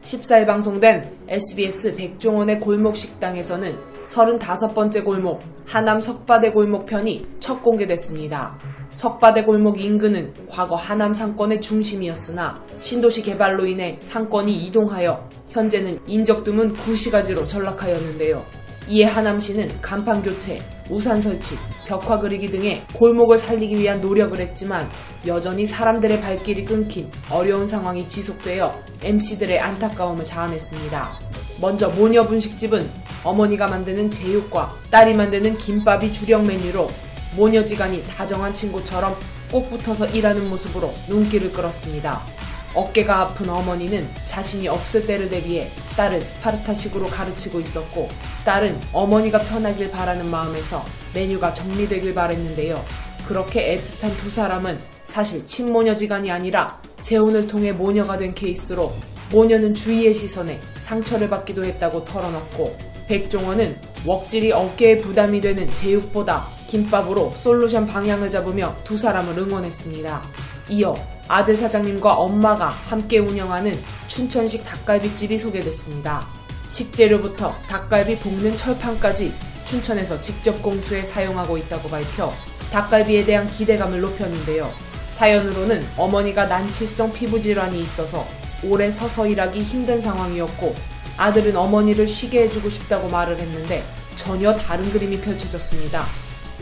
14일 방송된 SBS 백종원의 골목 식당에서는 35번째 골목 하남 석바대 골목 편이 첫 공개됐습니다. 석바대 골목 인근은 과거 하남 상권의 중심이었으나 신도시 개발로 인해 상권이 이동하여 현재는 인적 드문 구시가지로 전락하였는데요. 이에 하남시는 간판 교체, 우산 설치, 벽화 그리기 등의 골목을 살리기 위한 노력을 했지만 여전히 사람들의 발길이 끊긴 어려운 상황이 지속되어 MC들의 안타까움을 자아냈습니다. 먼저 모녀 분식집은 어머니가 만드는 제육과 딸이 만드는 김밥이 주력 메뉴로 모녀지간이 다정한 친구처럼 꼭 붙어서 일하는 모습으로 눈길을 끌었습니다. 어깨가 아픈 어머니는 자신이 없을 때를 대비해 딸을 스파르타식으로 가르치고 있었고 딸은 어머니가 편하길 바라는 마음에서 메뉴가 정리되길 바랬는데요. 그렇게 애틋한 두 사람은 사실 친모녀지간이 아니라 재혼을 통해 모녀가 된 케이스로 모녀는 주위의 시선에 상처를 받기도 했다고 털어놨고 백종원은 웍질이 어깨에 부담이 되는 제육보다 김밥으로 솔루션 방향을 잡으며 두 사람을 응원했습니다. 이어 아들 사장님과 엄마가 함께 운영하는 춘천식 닭갈비집이 소개됐습니다. 식재료부터 닭갈비 볶는 철판까지 춘천에서 직접 공수해 사용하고 있다고 밝혀 닭갈비에 대한 기대감을 높였는데요. 사연으로는 어머니가 난치성 피부 질환이 있어서 오래 서서 일하기 힘든 상황이었고 아들은 어머니를 쉬게 해주고 싶다고 말을 했는데 전혀 다른 그림이 펼쳐졌습니다.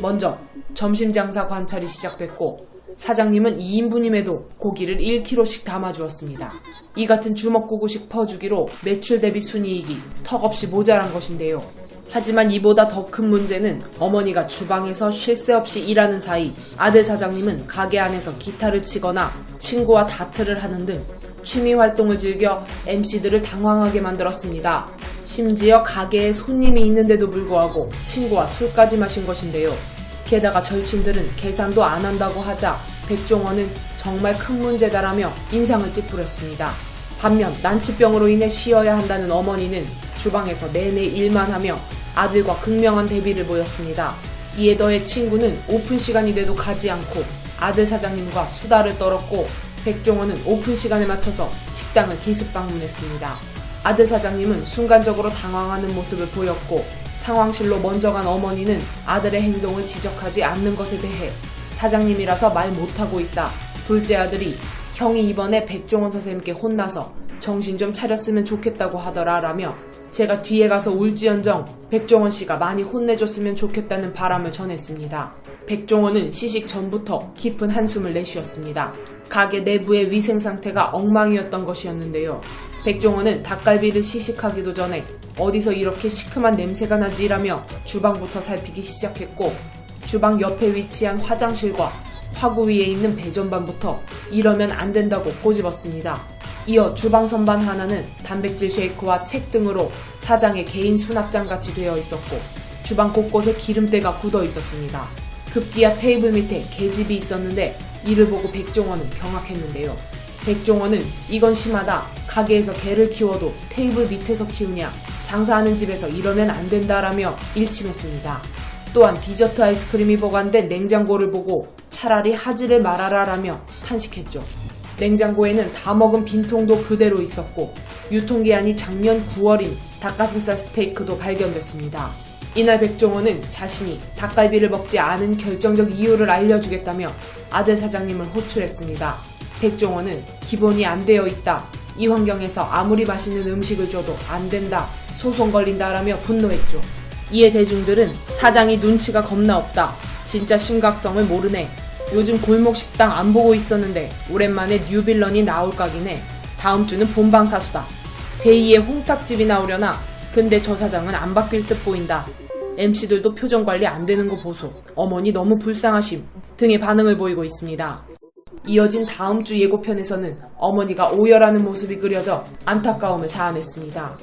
먼저 점심 장사 관찰이 시작됐고 사장님은 2인분임에도 고기를 1kg씩 담아주었습니다. 이 같은 주먹구구식 퍼주기로 매출 대비 순이익이 턱없이 모자란 것인데요. 하지만 이보다 더 큰 문제는 어머니가 주방에서 쉴 새 없이 일하는 사이 아들 사장님은 가게 안에서 기타를 치거나 친구와 다트를 하는 등 취미 활동을 즐겨 MC들을 당황하게 만들었습니다. 심지어 가게에 손님이 있는데도 불구하고 친구와 술까지 마신 것인데요. 게다가 절친들은 계산도 안 한다고 하자 백종원은 정말 큰 문제다라며 인상을 찌푸렸습니다. 반면 난치병으로 인해 쉬어야 한다는 어머니는 주방에서 내내 일만 하며 아들과 극명한 대비를 보였습니다. 이에 더해 친구는 오픈 시간이 돼도 가지 않고 아들 사장님과 수다를 떨었고 백종원은 오픈 시간에 맞춰서 식당을 기습 방문했습니다. 아들 사장님은 순간적으로 당황하는 모습을 보였고 상황실로 먼저 간 어머니는 아들의 행동을 지적하지 않는 것에 대해 사장님이라서 말 못하고 있다. 둘째 아들이 형이 이번에 백종원 선생님께 혼나서 정신 좀 차렸으면 좋겠다고 하더라 라며 제가 뒤에 가서 울지언정 백종원 씨가 많이 혼내줬으면 좋겠다는 바람을 전했습니다. 백종원은 시식 전부터 깊은 한숨을 내쉬었습니다. 가게 내부의 위생 상태가 엉망이었던 것이었는데요. 백종원은 닭갈비를 시식하기도 전에 어디서 이렇게 시큼한 냄새가 나지라며 주방부터 살피기 시작했고 주방 옆에 위치한 화장실과 화구 위에 있는 배전반부터 이러면 안 된다고 꼬집었습니다. 이어 주방 선반 하나는 단백질 쉐이크와 책 등으로 사장의 개인 수납장 같이 되어 있었고 주방 곳곳에 기름때가 굳어 있었습니다. 급기야 테이블 밑에 계집이 있었는데 이를 보고 백종원은 경악했는데요. 백종원은 이건 심하다. 가게에서 개를 키워도 테이블 밑에서 키우냐. 장사하는 집에서 이러면 안 된다라며 일침했습니다. 또한 디저트 아이스크림이 보관된 냉장고를 보고 차라리 하지를 말아라라며 탄식했죠. 냉장고에는 다 먹은 빈통도 그대로 있었고 유통기한이 작년 9월인 닭가슴살 스테이크도 발견됐습니다. 이날 백종원은 자신이 닭갈비를 먹지 않은 결정적 이유를 알려주겠다며 아들 사장님을 호출했습니다. 백종원은 기본이 안 되어 있다. 이 환경에서 아무리 맛있는 음식을 줘도 안 된다. 소송 걸린다라며 분노했죠. 이에 대중들은 사장이 눈치가 겁나 없다. 진짜 심각성을 모르네. 요즘 골목 식당 안 보고 있었는데 오랜만에 뉴빌런이 나올 각이네. 다음 주는 본방 사수다. 제2의 홍탁집이 나오려나? 근데 저 사장은 안 바뀔 듯 보인다. MC들도 표정 관리 안 되는 거 보소. 어머니 너무 불쌍하심. 등의 반응을 보이고 있습니다. 이어진 다음 주 예고편에서는 어머니가 오열하는 모습이 그려져 안타까움을 자아냈습니다.